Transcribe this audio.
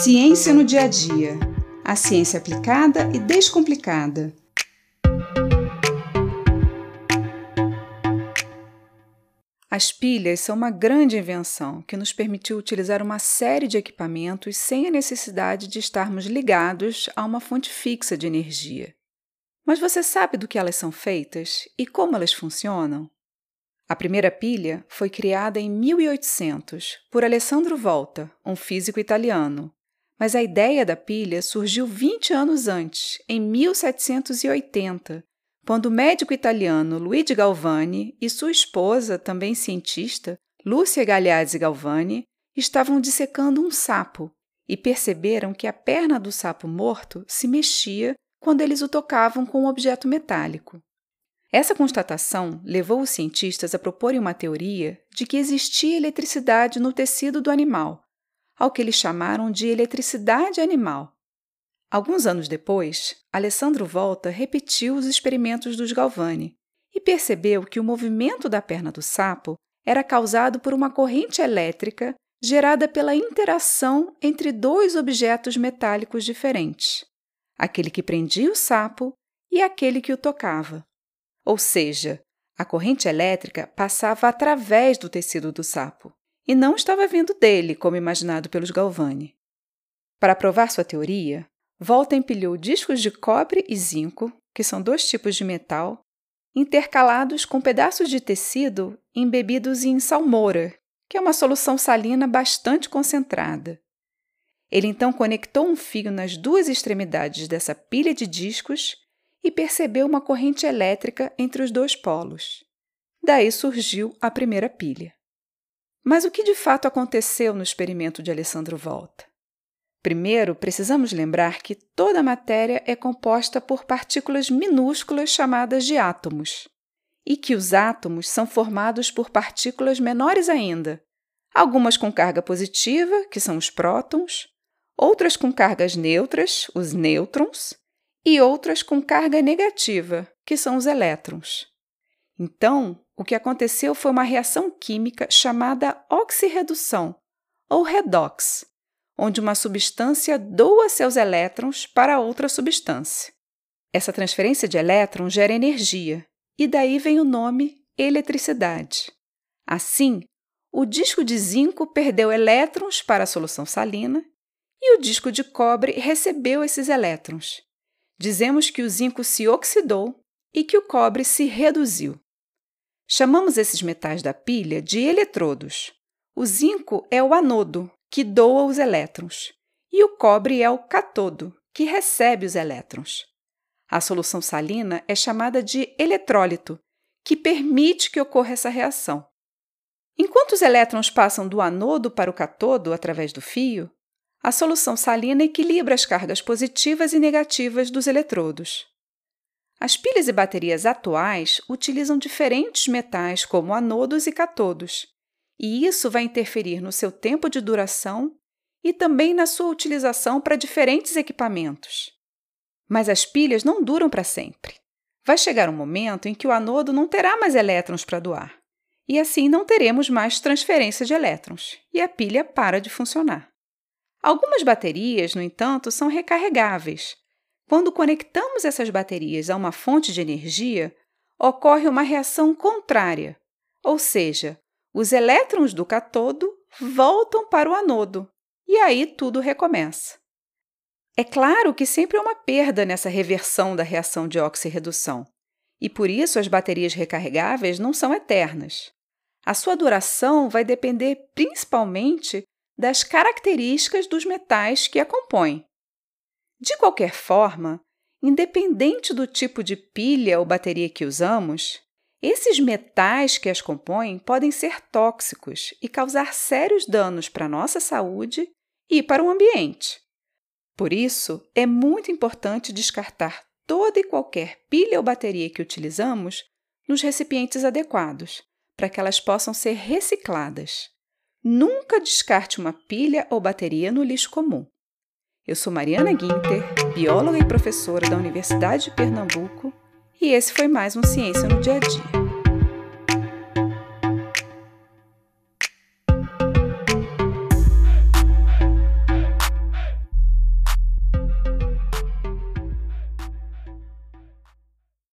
Ciência no dia a dia. A ciência aplicada e descomplicada. As pilhas são uma grande invenção que nos permitiu utilizar uma série de equipamentos sem a necessidade de estarmos ligados a uma fonte fixa de energia. Mas você sabe do que elas são feitas e como elas funcionam? A primeira pilha foi criada em 1800 por Alessandro Volta, um físico italiano, mas a ideia da pilha surgiu 20 anos antes, em 1780, quando o médico italiano Luigi Galvani e sua esposa, também cientista, Lúcia Gagliazzi Galvani, estavam dissecando um sapo e perceberam que a perna do sapo morto se mexia quando eles o tocavam com um objeto metálico. Essa constatação levou os cientistas a proporem uma teoria de que existia eletricidade no tecido do animal, ao que eles chamaram de eletricidade animal. Alguns anos depois, Alessandro Volta repetiu os experimentos dos Galvani e percebeu que o movimento da perna do sapo era causado por uma corrente elétrica gerada pela interação entre dois objetos metálicos diferentes, aquele que prendia o sapo e aquele que o tocava. Ou seja, a corrente elétrica passava através do tecido do sapo e não estava vindo dele, como imaginado pelos Galvani. Para provar sua teoria, Volta empilhou discos de cobre e zinco, que são dois tipos de metal, intercalados com pedaços de tecido embebidos em salmoura, que é uma solução salina bastante concentrada. Ele então conectou um fio nas duas extremidades dessa pilha de discos e percebeu uma corrente elétrica entre os dois polos. Daí surgiu a primeira pilha. Mas o que de fato aconteceu no experimento de Alessandro Volta? Primeiro, precisamos lembrar que toda a matéria é composta por partículas minúsculas chamadas de átomos, e que os átomos são formados por partículas menores ainda, algumas com carga positiva, que são os prótons, outras com cargas neutras, os nêutrons, e outras com carga negativa, que são os elétrons. Então, o que aconteceu foi uma reação química chamada oxirredução, ou redox, onde uma substância doa seus elétrons para outra substância. Essa transferência de elétrons gera energia, e daí vem o nome eletricidade. Assim, o disco de zinco perdeu elétrons para a solução salina e o disco de cobre recebeu esses elétrons. Dizemos que o zinco se oxidou e que o cobre se reduziu. Chamamos esses metais da pilha de eletrodos. O zinco é o anodo, que doa os elétrons, e o cobre é o catodo, que recebe os elétrons. A solução salina é chamada de eletrólito, que permite que ocorra essa reação. Enquanto os elétrons passam do anodo para o catodo através do fio, a solução salina equilibra as cargas positivas e negativas dos eletrodos. As pilhas e baterias atuais utilizam diferentes metais como anodos e catodos, e isso vai interferir no seu tempo de duração e também na sua utilização para diferentes equipamentos. Mas as pilhas não duram para sempre. Vai chegar um momento em que o anodo não terá mais elétrons para doar, e assim não teremos mais transferência de elétrons, e a pilha para de funcionar. Algumas baterias, no entanto, são recarregáveis, quando conectamos essas baterias a uma fonte de energia, ocorre uma reação contrária, ou seja, os elétrons do catodo voltam para o anodo e aí tudo recomeça. É claro que sempre há uma perda nessa reversão da reação de oxirredução, e por isso as baterias recarregáveis não são eternas. A sua duração vai depender principalmente das características dos metais que a compõem. De qualquer forma, independente do tipo de pilha ou bateria que usamos, esses metais que as compõem podem ser tóxicos e causar sérios danos para a nossa saúde e para o ambiente. Por isso, é muito importante descartar toda e qualquer pilha ou bateria que utilizamos nos recipientes adequados, para que elas possam ser recicladas. Nunca descarte uma pilha ou bateria no lixo comum. Eu sou Mariana Guinter, bióloga e professora da Universidade de Pernambuco, e esse foi mais um Ciência no Dia a Dia.